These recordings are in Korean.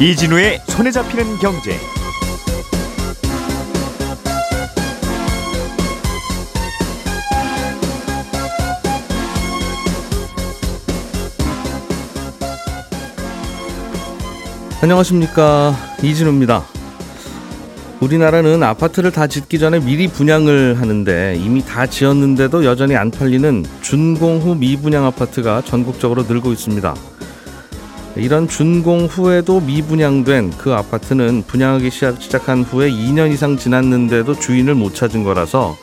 이진우의 손에 잡히는 경제. 안녕하십니까 이진우입니다. 우리나라는 아파트를 다 짓기 전에 미리 분양을 하는데 이미 다 지었는데도 여전히 안 팔리는 준공 후 미분양 아파트가 전국적으로 늘고 있습니다. 이런 준공 후에도 미분양된 그 아파트는 분양하기 시작한 후에 2년 이상 지났는데도 주인을 못 찾은 거라서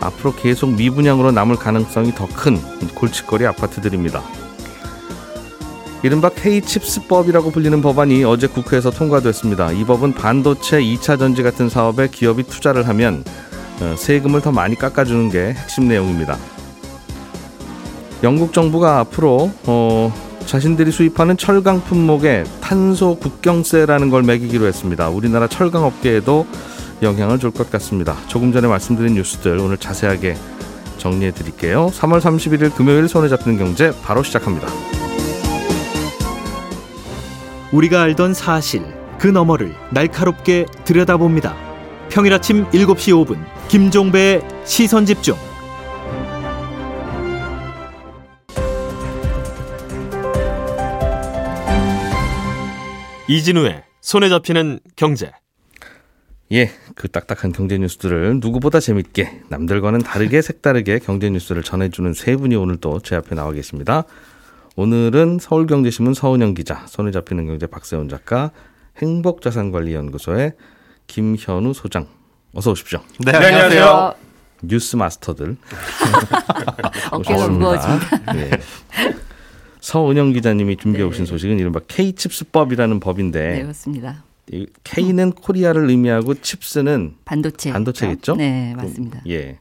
앞으로 계속 미분양으로 남을 가능성이 더 큰 골칫거리 아파트들입니다. 이른바 K칩스법이라고 불리는 법안이 어제 국회에서 통과됐습니다. 이 법은 반도체 2차 전지 같은 사업에 기업이 투자를 하면 어, 세금을 더 많이 깎아주는 게 핵심 내용입니다. 영국 정부가 앞으로 어, 자신들이 수입하는 철강 품목에 탄소 국경세라는 걸 매기기로 했습니다. 우리나라 철강 업계에도 영향을 줄 것 같습니다. 조금 전에 말씀드린 뉴스들 오늘 자세하게 정리해 드릴게요. 3월 31일 금요일 손에 잡는 경제 바로 시작합니다. 우리가 알던 사실 그 너머를 날카롭게 들여다봅니다. 평일 아침 7시 5분 김종배의 시선 집중. 이진우의 손에 잡히는 경제. 예, 그 딱딱한 경제 뉴스들을 누구보다 재밌게 남들과는 다르게 색다르게 경제 뉴스를 전해주는 세 분이 오늘 또 제 앞에 나와 계십니다. 오늘은 서울경제신문 서은영 기자, 손에 잡히는 경제 박세훈 작가, 행복자산관리연구소의 김현우 소장. 어서 오십시오. 네, 안녕하세요. 뉴스 마스터들. 어깨가 무거워진다. 예. 서은영 기자님이 준비해 오신 소식은 이른바 K칩스법이라는 법인데 네, 맞습니다. 이 K는 코리아를 의미하고 칩스는 반도체. 반도체겠죠? 네, 맞습니다. 예.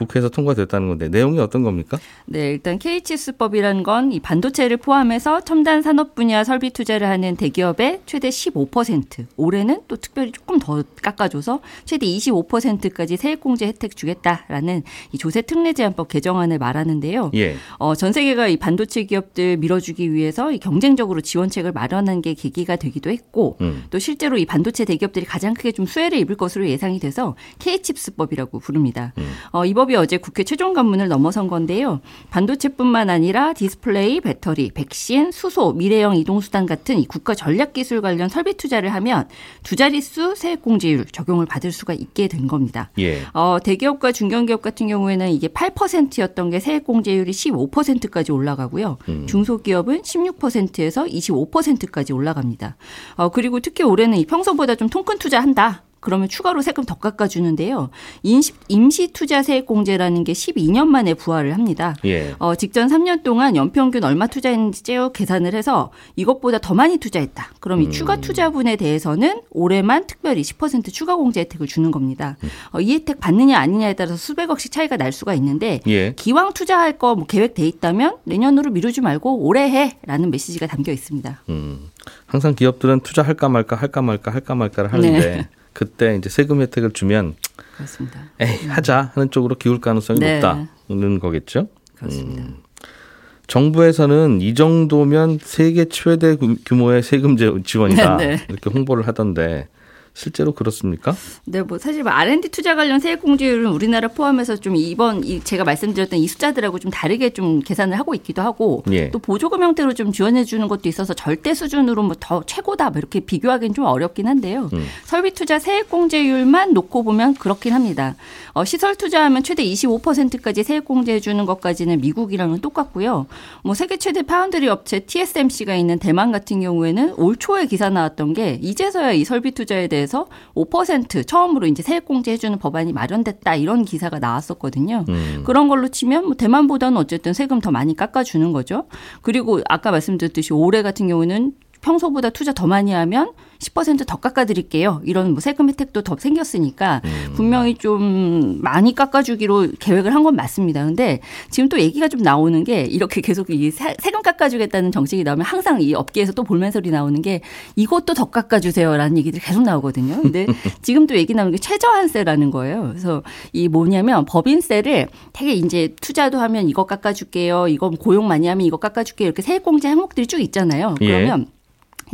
국회에서 통과됐다는 건데 내용이 어떤 겁니까? 네, 일단 K칩스법이라는 건 이 반도체를 포함해서 첨단 산업 분야 설비 투자를 하는 대기업에 최대 15%, 올해는 또 특별히 조금 더 깎아줘서 최대 25%까지 세액공제 혜택 주겠다라는 이 조세 특례 제한법 개정안을 말하는데요. 예. 어, 전 세계가 이 반도체 기업들 밀어주기 위해서 이 경쟁적으로 지원책을 마련한 게 계기가 되기도 했고 음. 또 실제로 이 반도체 대기업들이 가장 크게 좀 수혜를 입을 것으로 예상이 돼서 K칩스법이라고 부릅니다. 음. 어, 이 법이 어제 국회 최종 관문을 넘어선 건데요. 반도체뿐만 아니라 디스플레이, 배터리, 백신, 수소, 미래형 이동수단 같은 이 국가 전략기술 관련 설비 투자를 하면 두 자릿수 세액공제율 적용을 받을 수가 있게 된 겁니다. 예. 어, 대기업과 중견기업 같은 경우에는 이게 8%였던 게 세액공제율이 15%까지 올라가고요. 음. 중소기업은 16%에서 25%까지 올라갑니다. 어, 그리고 특히 올해는 이 평소보다 좀 통큰 투자한다. 그러면 추가로 세금 더 깎아주는데요. 임시, 임시 투자 세액 공제라는 게 12년 만에 부활을 합니다. 예. 어, 직전 3년 동안 연평균 얼마 투자했는지 째어 계산을 해서 이것보다 더 많이 투자했다. 그럼 이 음. 추가 투자분에 대해서는 올해만 특별히 10% 추가 공제 혜택을 주는 겁니다. 어, 이 혜택 받느냐 아니냐에 따라서 수백억씩 차이가 날 수가 있는데 예. 기왕 투자할 거 뭐 계획돼 있다면 내년으로 미루지 말고 올해 해라는 메시지가 담겨 있습니다. 음. 항상 기업들은 투자할까 말까 할까 말까 할까 말까를 하는데 네. 그때 이제 세금 혜택을 주면 그렇습니다. 에이 하자 하는 쪽으로 기울 가능성이 네. 높다는 거겠죠. 그렇습니다. 음. 정부에서는 이 정도면 세계 최대 구- 규모의 세금 제- 지원이다 네, 네. 이렇게 홍보를 하던데 실제로 그렇습니까? 네, 뭐 사실 뭐 R&D 투자 관련 세액 공제율은 우리나라 포함해서 좀 이번 이 제가 말씀드렸던 이 숫자들하고 좀 다르게 좀 계산을 하고 있기도 하고 예. 또 보조금 형태로 좀 지원해 주는 것도 있어서 절대 수준으로 뭐 더 최고다 뭐 이렇게 비교하기는 좀 어렵긴 한데요. 음. 설비 투자 세액 공제율만 놓고 보면 그렇긴 합니다. 어, 시설 투자하면 최대 25%까지 세액 공제해 주는 것까지는 미국이랑은 똑같고요. 뭐 세계 최대 파운드리 업체 TSMC가 있는 대만 같은 경우에는 올 초에 기사 나왔던 게 이제서야 이 설비 투자에 대해 서 5% 처음으로 이제 세액 공제해 주는 법안이 마련됐다 이런 기사가 나왔었거든요. 음. 그런 걸로 치면 뭐 대만보다는 어쨌든 세금 더 많이 깎아주는 거죠. 그리고 아까 말씀드렸듯이 올해 같은 경우는 평소보다 투자 더 많이 하면 10%더 깎아드릴게요. 이런 뭐 세금 혜택도 더 생겼으니까 음. 분명히 좀 많이 깎아주기로 계획을 한 건 맞습니다. 근데 지금 또 얘기가 좀 나오는 게 이렇게 계속 이 세- 세금 깎아주겠다는 정책이 나오면 항상 이 업계에서 또 볼멘 소리 나오는 게 이것도 더 깎아주세요라는 얘기들이 계속 나오거든요. 근데 지금 또 얘기 나오는 게 최저한세라는 거예요. 그래서 이 뭐냐면 법인세를 되게 이제 투자도 하면 이거 깎아줄게요. 이거 고용 많이 하면 이거 깎아줄게요. 이렇게 세액공제 항목들이 쭉 있잖아요. 예. 그러면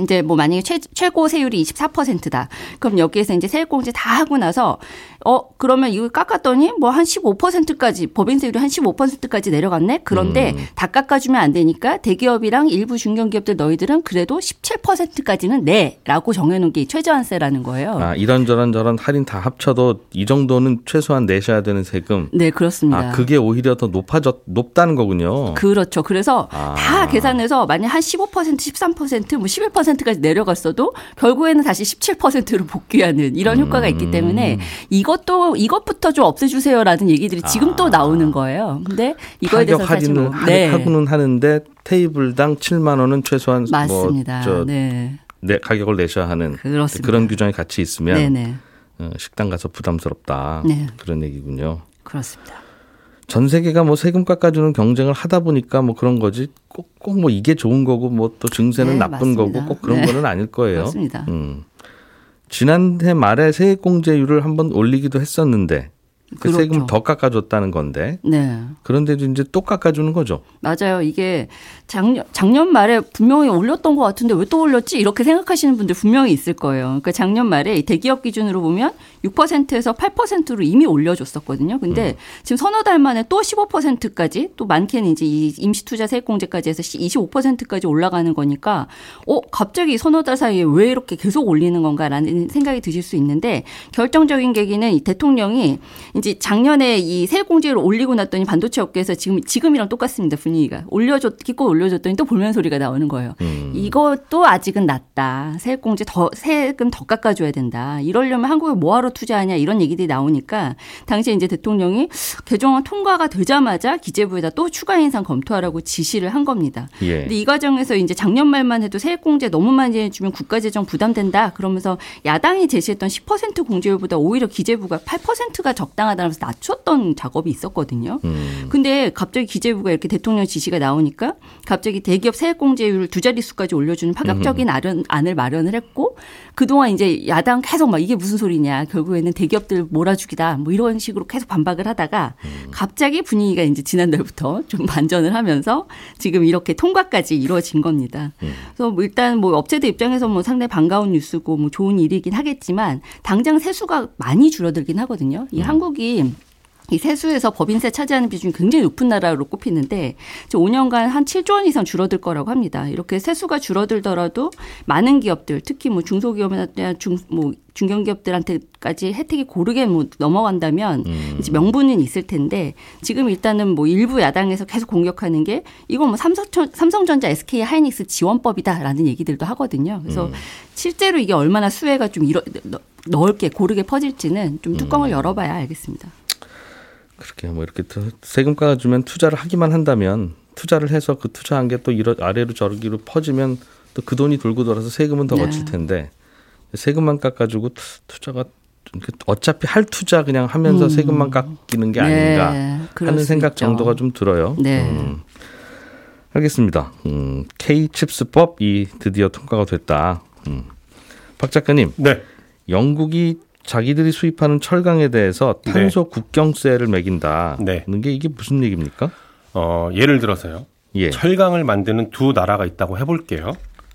이제 뭐 만약에 최, 최고 세율이 24%다. 그럼 여기에서 이제 세액공제 다 하고 나서 어 그러면 이거 깎았더니 뭐 한 15%까지 법인 세율이 한 15%까지 내려갔네. 그런데 음. 다 깎아주면 안 되니까 대기업이랑 일부 중견기업들 너희들은 그래도 17%까지는 내라고 정해놓은 게이 최저한세라는 거예요. 아, 이런저런 저런 할인 다 합쳐도 이 정도는 최소한 내셔야 되는 세금. 네 그렇습니다. 아, 그게 오히려 더 높아졌 높다는 거군요. 그렇죠. 그래서 아. 다 계산해서 만약 한 15%, 13%, 뭐 11% 까지 내려갔어도 결국에는 다시 17%로 복귀하는 이런 효과가 있기 때문에 이것도 이것부터 좀 없애주세요라는 얘기들이 지금 또 나오는 거예요. 근데 이거에 대해서 사실 뭐, 하- 하고는 하는데 테이블당 7만 원은 최소한 맞습니다. 뭐 저, 네. 내 가격을 내셔야 하는 그렇습니다. 그런 규정이 같이 있으면 네네. 어, 식당 가서 부담스럽다 네. 그런 얘기군요. 그렇습니다. 전 세계가 뭐 세금 깎아주는 경쟁을 하다 보니까 뭐 그런 거지 꼭 꼭 뭐 이게 좋은 거고 뭐 또 증세는 네, 나쁜 맞습니다. 거고 꼭 그런 네. 거는 아닐 거예요. 맞습니다. 음. 지난해 말에 세액공제율을 한번 올리기도 했었는데 그 그렇죠. 세금을 더 깎아줬다는 건데 네. 그런데도 이제 또 깎아주는 거죠. 맞아요. 이게 작년, 작년 말에 분명히 올렸던 것 같은데 왜 또 올렸지? 이렇게 생각하시는 분들 분명히 있을 거예요. 그러니까 작년 말에 이 대기업 기준으로 보면 6%에서 8%로 이미 올려줬었거든요. 근데 지금 서너 달 만에 또 15%까지 또 많게는 이제 이 임시투자 세액공제까지 해서 25%까지 올라가는 거니까 어, 갑자기 서너 달 사이에 왜 이렇게 계속 올리는 건가라는 생각이 드실 수 있는데 결정적인 계기는 이 대통령이 이제 작년에 이 세액 공제를 올리고 났더니 반도체 업계에서 지금 지금이랑 똑같습니다 분위기가 올려줬 기껏 올려줬더니 또 볼멘 소리가 나오는 거예요. 음. 이것도 아직은 낮다. 세액 공제 더 세금 더 깎아줘야 된다. 이러려면 한국에 뭐하러 투자하냐 이런 얘기들이 나오니까 당시에 이제 대통령이 개정안 통과가 되자마자 기재부에다 또 추가 인상 검토하라고 지시를 한 겁니다. 예. 근데 이 과정에서 이제 작년 말만 해도 세액 공제 너무 많이 해주면 국가 재정 부담된다. 그러면서 야당이 제시했던 10% 공제율보다 오히려 기재부가 8%가 적당 하다면서 낮췄던 작업이 있었거든요. 음. 근데 갑자기 기재부가 이렇게 대통령 지시가 나오니까 갑자기 대기업 세액공제율을 두 자릿수까지 올려주는 파격적인 아련- 안을 마련을 했고 그동안 이제 야당 계속 막 이게 무슨 소리냐 결국에는 대기업들 몰아주기다 뭐 이런 식으로 계속 반박을 하다가 갑자기 분위기가 이제 지난달부터 좀 반전을 하면서 지금 이렇게 통과까지 이루어진 겁니다. 그래서 뭐 일단 뭐 업체들 입장에서 뭐 상당히 반가운 뉴스고 뭐 좋은 일이긴 하겠지만 당장 세수가 많이 줄어들긴 하거든요. 이 한국 이 이 세수에서 법인세 차지하는 비중이 굉장히 높은 나라로 꼽히는데 이제 5년간 한 7조 원 이상 줄어들 거라고 합니다. 이렇게 세수가 줄어들더라도 많은 기업들, 특히 뭐 중소기업이나 중뭐 중견기업들한테까지 혜택이 고르게 뭐 넘어간다면 이제 명분은 있을 텐데 지금 일단은 뭐 일부 야당에서 계속 공격하는 게 이거 뭐 삼성, 삼성전자, SK 하이닉스 지원법이다라는 얘기들도 하거든요. 그래서 실제로 이게 얼마나 수혜가 좀 이러, 너- 넓게 고르게 퍼질지는 좀 뚜껑을 열어봐야 알겠습니다. 그렇게 뭐 이렇게 또 세금 깎아주면 투자를 하기만 한다면 투자를 해서 그 투자한 게 또 아래로 저기로 퍼지면 또 그 돈이 돌고 돌아서 세금은 더 네. 거칠 텐데 세금만 깎아주고 투자가 어차피 할 투자 그냥 하면서 세금만 깎이는 게 아닌가 네, 하는 수 생각 있죠. 정도가 좀 들어요. 네. 음, 알겠습니다. 음, K 칩스법이 드디어 통과가 됐다. 음. 박 작가님, 네. 영국이 자기들이 수입하는 철강에 대해서 탄소 국경세를 매긴다. 네. 는게 이게 무슨 얘기입니까? 어, 예를 들어서요. 예. 철강을 만드는 두 나라가 있다고 해볼게요.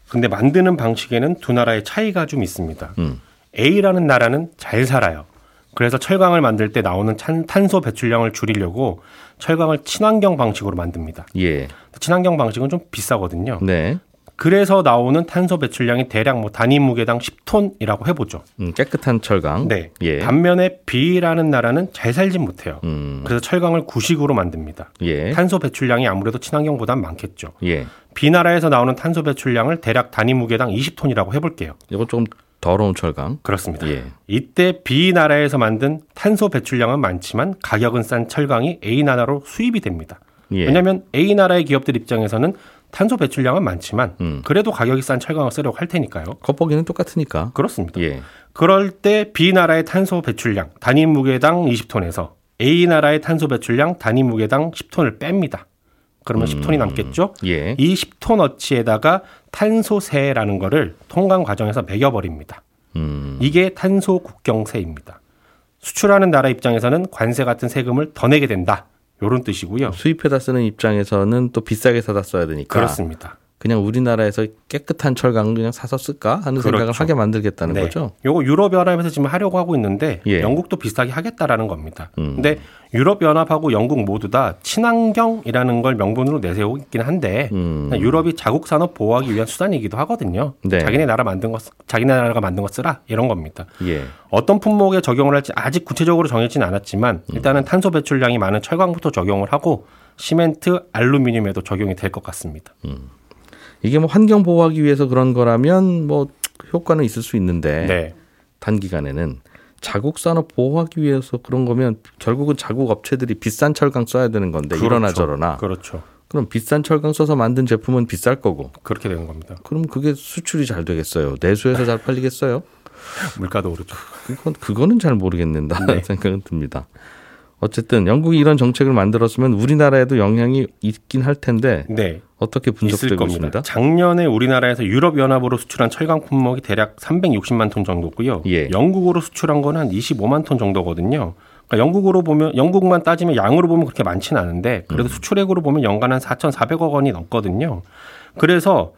근데 만드는 방식에는 두 나라의 차이가 좀 있습니다. 음. A라는 나라는 잘 살아요. 그래서 철강을 만들 때 나오는 찬- 탄소 배출량을 줄이려고 철강을 친환경 방식으로 만듭니다. 예. 친환경 방식은 좀 비싸거든요. 네. 그래서 나오는 탄소 배출량이 대략 뭐 단위 무게당 10톤이라고 해보죠. 음, 깨끗한 철강. 네. 예. 반면에 B라는 나라는 잘 살진 못해요. 음. 그래서 철강을 구식으로 만듭니다. 예. 탄소 배출량이 아무래도 친환경보단 많겠죠. 예. B나라에서 나오는 탄소 배출량을 대략 단위 무게당 20톤이라고 해볼게요. 이거 조금 더러운 철강. 그렇습니다. 예. 이때 B나라에서 만든 탄소 배출량은 많지만 가격은 싼 철강이 A나라로 수입이 됩니다. 예. 왜냐하면 A나라의 기업들 입장에서는 탄소 배출량은 많지만 음. 그래도 가격이 싼 철강을 쓰려고 할 테니까요. 겉보기는 똑같으니까. 그렇습니다. 예. 그럴 때 B나라의 탄소 배출량 단위 무게당 20톤에서 A나라의 탄소 배출량 단위 무게당 10톤을 뺍니다. 그러면 10톤이 남겠죠? 예. 이 10톤 어치에다가 탄소세라는 거를 통관 과정에서 매겨버립니다. 음. 이게 탄소 국경세입니다. 수출하는 나라 입장에서는 관세 같은 세금을 더 내게 된다. 요런 뜻이고요. 수입해다 쓰는 입장에서는 또 비싸게 사다 써야 되니까. 그렇습니다. 그냥 우리나라에서 깨끗한 철강을 그냥 사서 쓸까 하는 생각을 그렇죠. 하게 만들겠다는 네. 거죠. 요거 유럽 연합에서 지금 하려고 하고 있는데 예. 영국도 비슷하게 하겠다라는 겁니다. 음. 근데 유럽 연합하고 영국 모두 다 친환경이라는 걸 명분으로 내세우고 있긴 한데 음. 유럽이 자국 산업 보호하기 위한 수단이기도 하거든요. 네. 자기네 나라 만든 거 쓰- 자기네 나라가 만든 거 쓰라 이런 겁니다. 예. 어떤 품목에 적용을 할지 아직 구체적으로 정해지는 않았지만 음. 일단은 탄소 배출량이 많은 철강부터 적용을 하고 시멘트, 알루미늄에도 적용이 될 것 같습니다. 이게 뭐 환경 보호하기 위해서 그런 거라면 뭐 효과는 있을 수 있는데 네. 단기간에는 자국 산업 보호하기 위해서 그런 거면 결국은 자국 업체들이 비싼 철강 써야 되는 건데 이러나 그렇죠. 저러나 그렇죠. 그럼 비싼 철강 써서 만든 제품은 비쌀 거고 그렇게 되는 겁니다. 그럼 그게 수출이 잘 되겠어요. 내수해서 잘 팔리겠어요? 물가도 오르죠. 그건 그거는 잘 모르겠는다 네. 생각은 듭니다. 어쨌든 영국이 이런 정책을 만들었으면 우리나라에도 영향이 있긴 할 텐데 네. 어떻게 분석되고 겁니다. 있습니다. 작년에 우리나라에서 유럽 연합으로 수출한 철강 품목이 대략 360만 톤 정도고요. 예. 영국으로 수출한 건 한 25만 톤 정도거든요. 그러니까 영국으로 보면 영국만 따지면 양으로 보면 그렇게 많지는 않은데 그래도 음. 수출액으로 보면 연간 한 4,400억 원이 넘거든요. 그래서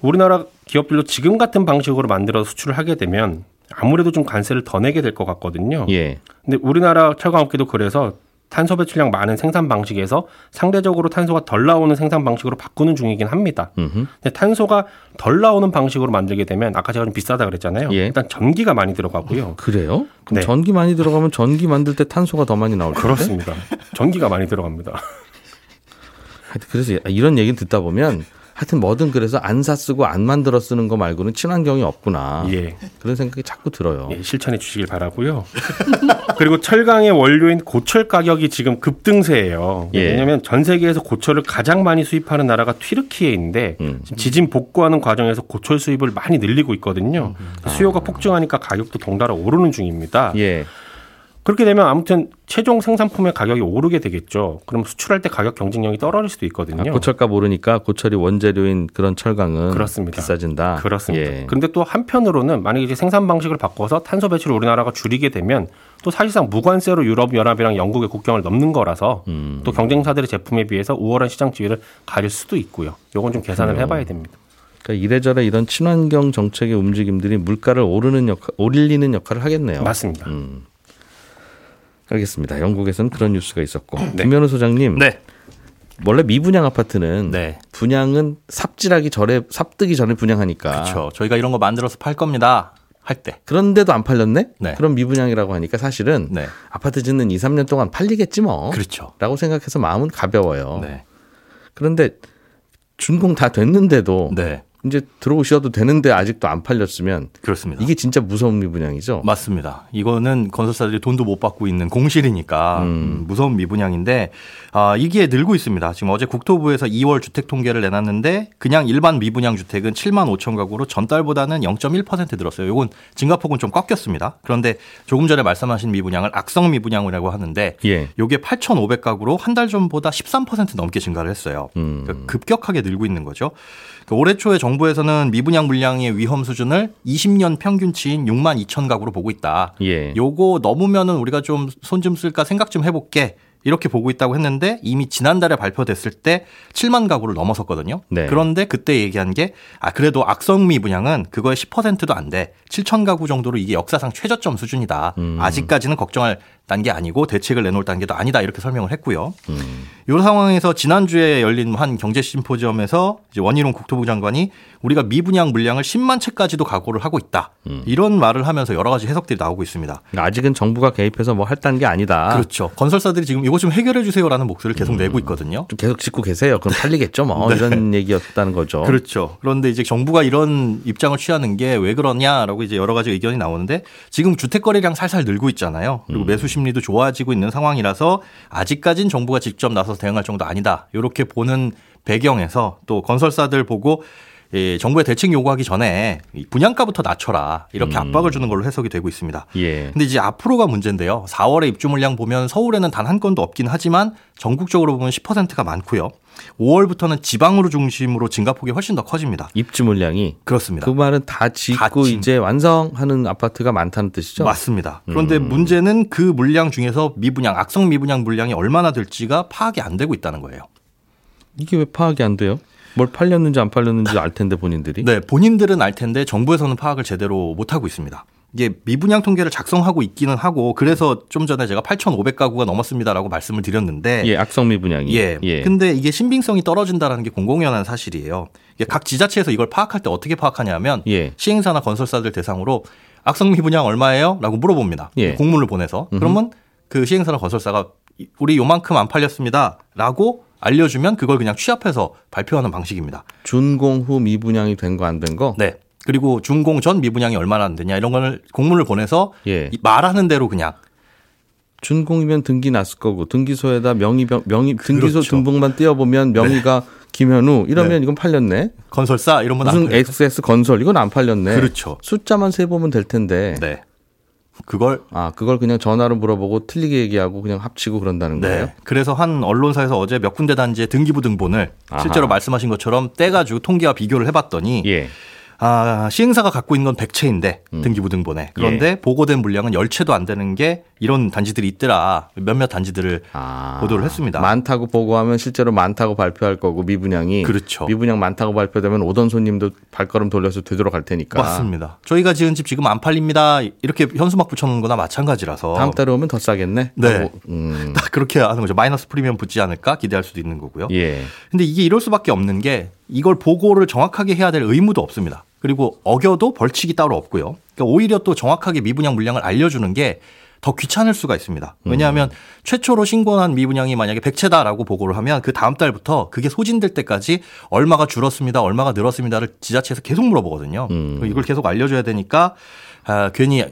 우리나라 기업들도 지금 같은 방식으로 만들어서 수출을 하게 되면 아무래도 좀 관세를 더 내게 될 것 같거든요. 예. 근데 우리나라 철강업계도 그래서 탄소 배출량 많은 생산 방식에서 상대적으로 탄소가 덜 나오는 생산 방식으로 바꾸는 중이긴 합니다. 음흠. 근데 탄소가 덜 나오는 방식으로 만들게 되면 아까 제가 좀 비싸다 그랬잖아요. 예. 일단 전기가 많이 들어가고요. 그래요? 그럼 네. 전기 많이 들어가면 전기 만들 때 탄소가 더 많이 나올 텐데. 그렇습니다. 전기가 많이 들어갑니다. 하여튼 그래서 이런 얘기를 듣다 보면 하여튼 뭐든 그래서 안 사 쓰고 안 만들어 쓰는 거 말고는 친환경이 없구나. 예. 그런 생각이 자꾸 들어요. 예, 실천해 주시길 바라고요. 그리고 철강의 원료인 고철 가격이 지금 급등세예요. 예. 왜냐하면 전 세계에서 고철을 가장 많이 수입하는 나라가 튀르키예인데 음. 지진 복구하는 과정에서 고철 수입을 많이 늘리고 있거든요. 수요가 폭증하니까 가격도 덩달아 오르는 중입니다. 예. 그렇게 되면 아무튼 최종 생산품의 가격이 오르게 되겠죠. 그럼 수출할 때 가격 경쟁력이 떨어질 수도 있거든요. 아, 고철값 오르니까 고철이 원재료인 그런 철강은 그렇습니다. 비싸진다. 그렇습니다. 예. 그런데 또 한편으로는 만약에 이제 생산 방식을 바꿔서 탄소 배출을 우리나라가 줄이게 되면 또 사실상 무관세로 유럽 연합이랑 영국의 국경을 넘는 거라서 음. 또 경쟁사들의 제품에 비해서 우월한 시장 지위를 가질 수도 있고요. 요건 좀 계산을 해봐야 됩니다. 그러니까 이래저래 이런 친환경 정책의 움직임들이 물가를 오르는 역할, 올리는 역할을 하겠네요. 맞습니다. 음. 알겠습니다. 영국에서는 그런 뉴스가 있었고 네. 김현우 소장님, 네. 원래 미분양 아파트는 네. 분양은 삽질하기 전에 삽뜨기 전에 분양하니까 그렇죠. 저희가 이런 거 만들어서 팔 겁니다. 할 때. 그런데도 안 팔렸네? 네. 그럼 미분양이라고 하니까 사실은 네. 아파트 짓는 2, 3년 동안 팔리겠지 뭐. 그렇죠. 라고 생각해서 마음은 가벼워요. 네. 그런데 준공 다 됐는데도 네. 이제 들어오셔도 되는데 아직도 안 팔렸으면 그렇습니다. 이게 진짜 무서운 미분양이죠. 맞습니다. 이거는 건설사들이 돈도 못 받고 있는 공실이니까 음, 무서운 미분양인데 아, 이게 늘고 있습니다. 지금 어제 국토부에서 2월 주택 통계를 내놨는데 그냥 일반 미분양 주택은 7만 5천 가구로 전달보다는 0.1% 늘었어요. 이건 증가폭은 좀 꺾였습니다. 그런데 조금 전에 말씀하신 미분양을 악성 미분양이라고 하는데 예. 요게 8,500 가구로 한 달 전보다 13% 넘게 증가를 했어요. 음. 그러니까 급격하게 늘고 있는 거죠. 그러니까 올해 초에 정부에서는 미분양 물량의 위험 수준을 20년 평균치인 6만 2천 가구로 보고 있다. 예. 요거 넘으면은 우리가 좀 손 좀 쓸까 생각 좀 해볼게. 이렇게 보고 있다고 했는데 이미 지난달에 발표됐을 때 7만 가구를 넘어섰거든요. 네. 그런데 그때 얘기한 게 아 그래도 악성 미 분양은 그거의 10%도 안 돼. 7천 가구 정도로 이게 역사상 최저점 수준이다. 음. 아직까지는 걱정할 단계 아니고 대책을 내놓을 단계도 아니다. 이렇게 설명을 했고요. 음. 이 상황에서 지난주에 열린 한 경제 심포지엄에서 원희룡 국토부 장관이 우리가 미분양 물량을 10만 채까지도 각오를 하고 있다. 음. 이런 말을 하면서 여러 가지 해석들이 나오고 있습니다. 아직은 정부가 개입해서 뭐 할 단계 아니다. 그렇죠. 건설사들이 지금 이거 좀 해결해 주세요라는 목소리를 계속 내고 있거든요. 좀 계속 짓고 계세요. 그럼 팔리겠죠, 뭐 이런 얘기였다는 거죠. 네. 그렇죠. 그런데 이제 정부가 이런 입장을 취하는 게 왜 그러냐라고 이제 여러 가지 의견이 나오는데 지금 주택 거래량 살살 늘고 있잖아요. 그리고 매수 심리도 좋아지고 있는 상황이라서 아직까진 정부가 직접 나서서 대응할 정도 아니다. 이렇게 보는 배경에서 또 건설사들 보고 예, 정부의 대책 요구하기 전에 이 분양가부터 낮춰라 이렇게 압박을 주는 걸로 해석이 되고 있습니다. 예. 근데 이제 앞으로가 문제인데요. 4월에 입주 물량 보면 서울에는 단 한 건도 없긴 하지만 전국적으로 보면 10%가 많고요. 5월부터는 지방으로 중심으로 증가폭이 훨씬 더 커집니다. 입주 물량이 그렇습니다. 그 말은 다 짓고 짓- 이제 완성하는 아파트가 많다는 뜻이죠. 맞습니다. 그런데 문제는 그 물량 중에서 미분양, 악성 미분양 물량이 얼마나 될지가 파악이 안 되고 있다는 거예요. 이게 왜 파악이 안 돼요? 뭘 팔렸는지 안 팔렸는지 알 텐데 본인들이. 네, 본인들은 알 텐데 정부에서는 파악을 제대로 못 하고 있습니다. 이게 미분양 통계를 작성하고 있기는 하고 그래서 좀 전에 제가 8,500가구가 넘었습니다라고 말씀을 드렸는데 예, 악성 미 분양이. 예. 근데 이게 신빙성이 떨어진다라는 게 공공연한 사실이에요. 이게 각 지자체에서 이걸 파악할 때 어떻게 파악하냐면 예. 시행사나 건설사들 대상으로 악성 미 분양 얼마예요? 라고 물어봅니다. 예. 공문을 보내서. 그러면 그 시행사나 건설사가 우리 요만큼 안 팔렸습니다. 라고 알려주면 그걸 그냥 취합해서 발표하는 방식입니다. 준공 후 미분양이 된 거 안 된 거. 네. 그리고 준공 전 미분양이 얼마나 안 되냐 이런 거를 공문을 보내서 예. 이 말하는 대로 그냥 준공이면 등기 났을 거고 등기소에다 명의 병- 명의 등기소 그렇죠. 등본만 띄워보면 명의가 김현우 이러면 네. 이건 팔렸네. 건설사 이런 건 무슨. XS 건설 이건 안 팔렸네. 그렇죠. 숫자만 세 보면 될 텐데. 네. 그걸 아 그걸 그냥 전화로 물어보고 틀리게 얘기하고 그냥 합치고 그런다는 거예요. 네. 그래서 한 언론사에서 어제 몇 군데 단지의 등기부 등본을 아하. 실제로 말씀하신 것처럼 떼가지고 통계와 비교를 해봤더니 예. 아, 시행사가 갖고 있는 건 100채인데 음. 등기부 등본에 예. 그런데 보고된 물량은 10채도 안 되는 게 이런 단지들이 있더라. 몇몇 단지들을 아, 보도를 했습니다. 많다고 보고하면 실제로 많다고 발표할 거고 미분양이 그렇죠. 미분양 많다고 발표되면 오던 손님도 발걸음 돌려서 되돌아갈 테니까. 맞습니다. 저희가 지은 집 지금 안 팔립니다. 이렇게 현수막 붙여놓은 거나 마찬가지라서 다음 달에 오면 더 싸겠네. 네. 음, 딱 그렇게 하는 거죠. 마이너스 프리미엄 붙지 않을까 기대할 수도 있는 거고요. 예. 근데 이게 이럴 수밖에 없는 게 이걸 보고를 정확하게 해야 될 의무도 없습니다. 그리고 어겨도 벌칙이 따로 없고요. 그러니까 오히려 또 정확하게 미분양 물량을 알려주는 게 더 귀찮을 수가 있습니다. 왜냐하면 최초로 신고한 미분양이 만약에 100채다라고 보고를 하면 그 다음 달부터 그게 소진될 때까지 얼마가 줄었습니다, 얼마가 늘었습니다를 지자체에서 계속 물어보거든요. 음. 이걸 계속 알려줘야 되니까 아, 괜히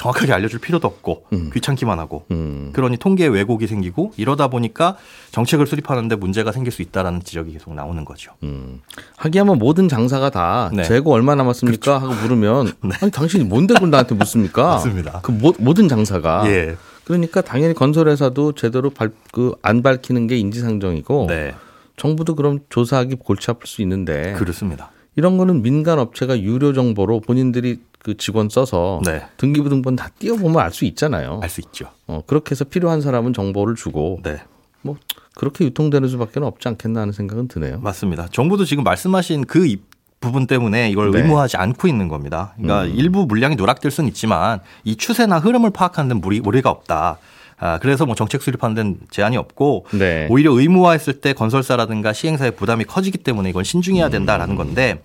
정확하게 알려줄 필요도 없고 음. 귀찮기만 하고 음. 그러니 통계에 왜곡이 생기고 이러다 보니까 정책을 수립하는데 문제가 생길 수 있다라는 지적이 계속 나오는 거죠. 음. 하기야뭐 모든 장사가 다 네. 재고 얼마 남았습니까 하고 물으면 아니 당신이 뭔데 그걸 나한테 묻습니까? 맞습니다. 그 모, 모든 장사가 예. 그러니까 당연히 건설회사도 제대로 발, 그, 안 밝히는 게 인지상정이고 네. 정부도 그럼 조사하기 골치 아플 수 있는데 그렇습니다. 이런 거는 민간 업체가 유료 정보로 본인들이 그 직원 써서 네. 등기부 등본 다 띄워보면 알 수 있잖아요. 알 수 있죠. 어, 그렇게 해서 필요한 사람은 정보를 주고 네. 뭐 그렇게 유통되는 수밖에 없지 않겠나 하는 생각은 드네요. 맞습니다. 정부도 지금 말씀하신 그 이- 부분 때문에 이걸 네. 의무화하지 않고 있는 겁니다. 그러니까 음. 일부 물량이 누락될 수는 있지만 이 추세나 흐름을 파악하는 데는 무리, 무리가 없다. 아, 그래서 뭐 정책 수립하는 데는 제한이 없고 네. 오히려 의무화했을 때 건설사라든가 시행사의 부담이 커지기 때문에 이건 신중해야 음. 된다라는 건데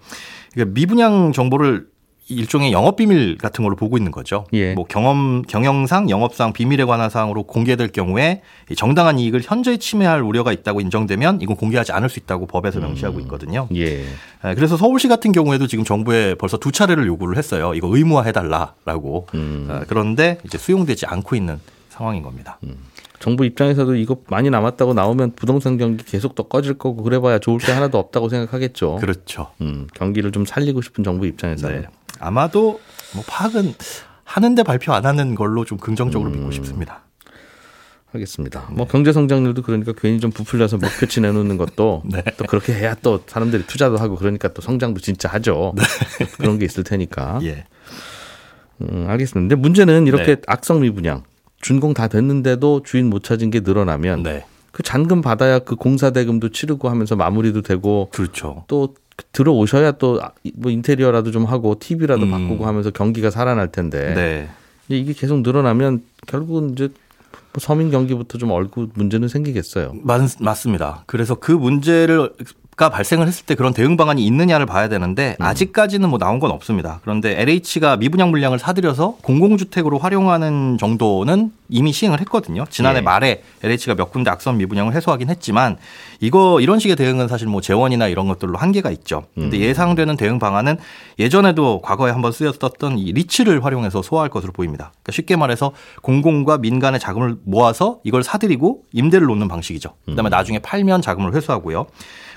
그러니까 미분양 정보를 일종의 영업 비밀 같은 걸로 보고 있는 거죠. 예. 뭐 경험 경영상 영업상 비밀에 관한 사항으로 공개될 경우에 이 정당한 이익을 현저히 침해할 우려가 있다고 인정되면 이건 공개하지 않을 수 있다고 법에서 명시하고 있거든요. 예. 예, 그래서 서울시 같은 경우에도 지금 정부에 벌써 두 차례를 요구를 했어요. 이거 의무화해 달라라고. 음. 예, 그런데 이제 수용되지 않고 있는 상황인 겁니다. 정부 입장에서도 이거 많이 남았다고 나오면 부동산 경기 계속 더 꺼질 거고 그래봐야 좋을 게 하나도 없다고 생각하겠죠. 그렇죠. 음, 경기를 좀 살리고 싶은 정부 입장에서는 네. 아마도 뭐 파악은 하는데 발표 안 하는 걸로 좀 긍정적으로 음. 믿고 싶습니다. 하겠습니다. 뭐 경제 성장률도 그러니까 괜히 좀 부풀려서 목표치 내놓는 것도 네. 또 그렇게 해야 또 사람들이 투자도 하고 그러니까 또 성장도 진짜 하죠. 그런 게 있을 테니까. 예. 음, 알겠습니다. 근데 문제는 이렇게 네. 악성 미분양 준공 다 됐는데도 주인 못 찾은 게 늘어나면 네. 그 잔금 받아야 그 공사 대금도 치르고 하면서 마무리도 되고 그렇죠. 또 들어오셔야 또 뭐 인테리어라도 좀 하고 TV라도 음. 바꾸고 하면서 경기가 살아날 텐데 네. 이게 계속 늘어나면 결국은 이제 뭐 서민 경기부터 좀 얼고 문제는 생기겠어요. 맞, 맞습니다. 그래서 그 문제를 가 발생을 했을 때 그런 대응 방안이 있느냐를 봐야 되는데 음. 아직까지는 뭐 나온 건 없습니다. 그런데 LH가 미분양 물량을 사들여서 공공주택으로 활용하는 정도는 이미 시행을 했거든요. 지난해 예. 말에 LH가 몇 군데 악성 미분양을 해소하긴 했지만 이거 이런 식의 대응은 사실 뭐 재원이나 이런 것들로 한계가 있죠. 음. 근데 예상되는 대응 방안은 예전에도 과거에 한번 쓰였었던 이 리츠를 활용해서 소화할 것으로 보입니다. 그러니까 쉽게 말해서 공공과 민간의 자금을 모아서 이걸 사들이고 임대를 놓는 방식이죠. 그다음에 나중에 팔면 자금을 회수하고요.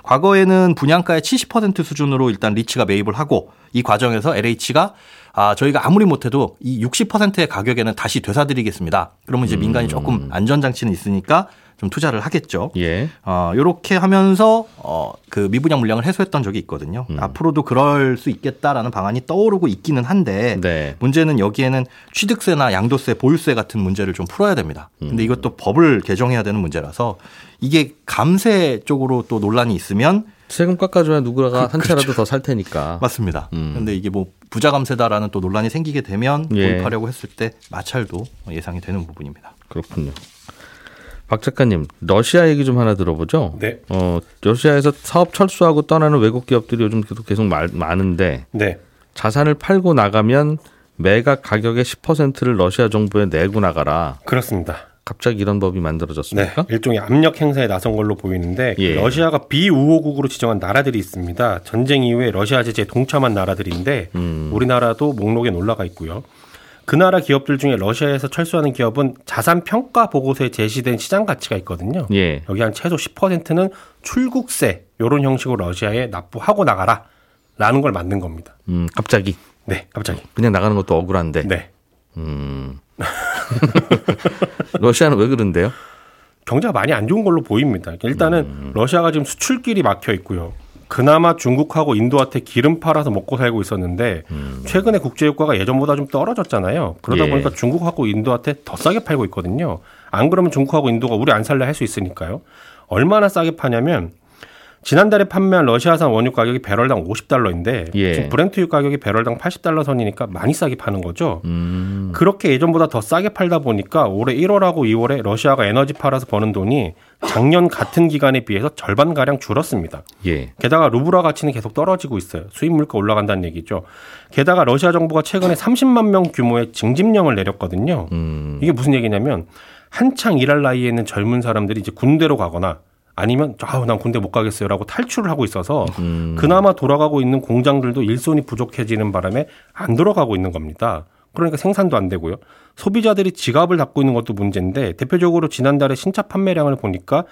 과거에는 분양가의 70% 수준으로 일단 리츠가 매입을 하고 이 과정에서 LH가 아, 저희가 아무리 못해도 이 60%의 가격에는 다시 되사드리겠습니다. 그러면 이제 민간이 조금 안전장치는 있으니까 좀 투자를 하겠죠. 예. 어, 요렇게 하면서 어, 그 미분양 물량을 해소했던 적이 있거든요. 앞으로도 그럴 수 있겠다라는 방안이 떠오르고 있기는 한데 네. 문제는 여기에는 취득세나 양도세, 보유세 같은 문제를 좀 풀어야 됩니다. 근데 이것도 법을 개정해야 되는 문제라서 이게 감세 쪽으로 또 논란이 있으면 세금 깎아줘야 누구라가 그- 한 채라도 더살 테니까. 맞습니다. 음. 근데 이게 뭐 부자 감세다라는 또 논란이 생기게 되면 예. 도입하려고 했을 때 마찰도 예상이 되는 부분입니다. 그렇군요. 박 작가님, 러시아 얘기 좀 하나 들어보죠. 네. 어, 러시아에서 사업 철수하고 떠나는 외국 기업들이 요즘 계속 계속 말- 많은데 네. 자산을 팔고 나가면 매각 가격의 10%를 러시아 정부에 내고 나가라. 그렇습니다. 갑자기 이런 법이 네. 만들어졌습니까? 일종의 압력 행사에 나선 걸로 보이는데 그 예. 러시아가 비우호국으로 지정한 나라들이 있습니다. 전쟁 이후에 러시아 제재에 동참한 나라들인데 음. 우리나라도 목록에 올라가 있고요. 그 나라 기업들 중에 러시아에서 철수하는 기업은 자산 평가 보고서에 제시된 시장 가치가 있거든요. 예. 여기 한 최소 10%는 출국세 이런 형식으로 러시아에 납부하고 나가라 라는 걸 만든 겁니다. 음, 갑자기 네, 갑자기. 그냥 나가는 것도 억울한데. 네. 음. 러시아는 왜 그런데요? 경제가 많이 안 좋은 걸로 보입니다. 일단은 음. 러시아가 지금 수출길이 막혀 있고요. 그나마 중국하고 인도한테 기름 팔아서 먹고 살고 있었는데 최근에 국제 유가가 예전보다 좀 떨어졌잖아요. 그러다 음. 예. 보니까 중국하고 인도한테 더 싸게 팔고 있거든요. 안 그러면 중국하고 인도가 우리 안 살래 할 수 있으니까요. 얼마나 싸게 파냐면 지난달에 판매한 러시아산 원유 가격이 배럴당 50달러인데 예. 지금 브렌트유 가격이 배럴당 80달러 선이니까 많이 싸게 파는 거죠. 음. 그렇게 예전보다 더 싸게 팔다 보니까 올해 1월하고 2월에 러시아가 에너지 팔아서 버는 돈이 작년 같은 기간에 비해서 절반 가량 줄었습니다. 예. 게다가 루브라 가치는 계속 떨어지고 있어요. 수입 물가 올라간다는 얘기죠. 게다가 러시아 정부가 최근에 30만 명 규모의 징집령을 내렸거든요. 음. 이게 무슨 얘기냐면 한창 일할 나이에 있는 젊은 사람들이 이제 군대로 가거나 아니면 아우 난 군대 못 가겠어요라고 탈출을 하고 있어서 음. 그나마 돌아가고 있는 공장들도 일손이 부족해지는 바람에 안 돌아가고 있는 겁니다. 그러니까 생산도 안 되고요. 소비자들이 지갑을 닫고 있는 것도 문제인데 대표적으로 지난달에 신차 판매량을 보니까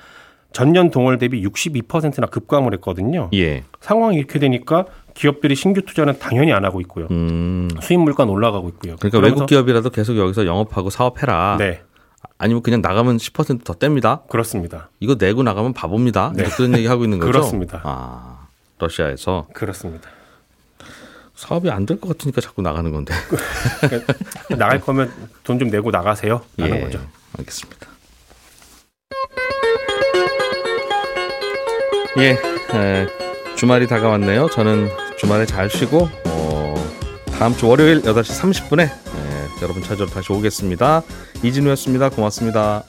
전년 동월 대비 62%나 급감을 했거든요. 예. 상황이 이렇게 되니까 기업들이 신규 투자는 당연히 안 하고 있고요. 음. 수입 물가는 올라가고 있고요. 그러니까 외국 기업이라도 계속 여기서 영업하고 사업해라. 네, 아니면 그냥 나가면 10%더 뗍니다. 그렇습니다. 이거 내고 나가면 바보입니다. 네. 그런 얘기 하고 있는 거죠. 그렇습니다. 아, 러시아에서 그렇습니다. 사업이 안 될 것 같으니까 자꾸 나가는 건데. 나갈 거면 돈 좀 내고 나가세요. 라는 예, 거죠. 알겠습니다. 예, 에, 주말이 다가왔네요. 저는 주말에 잘 쉬고 어, 다음 주 월요일 8시 30분에 여러분 찾으러 다시 오겠습니다. 이진우였습니다. 고맙습니다.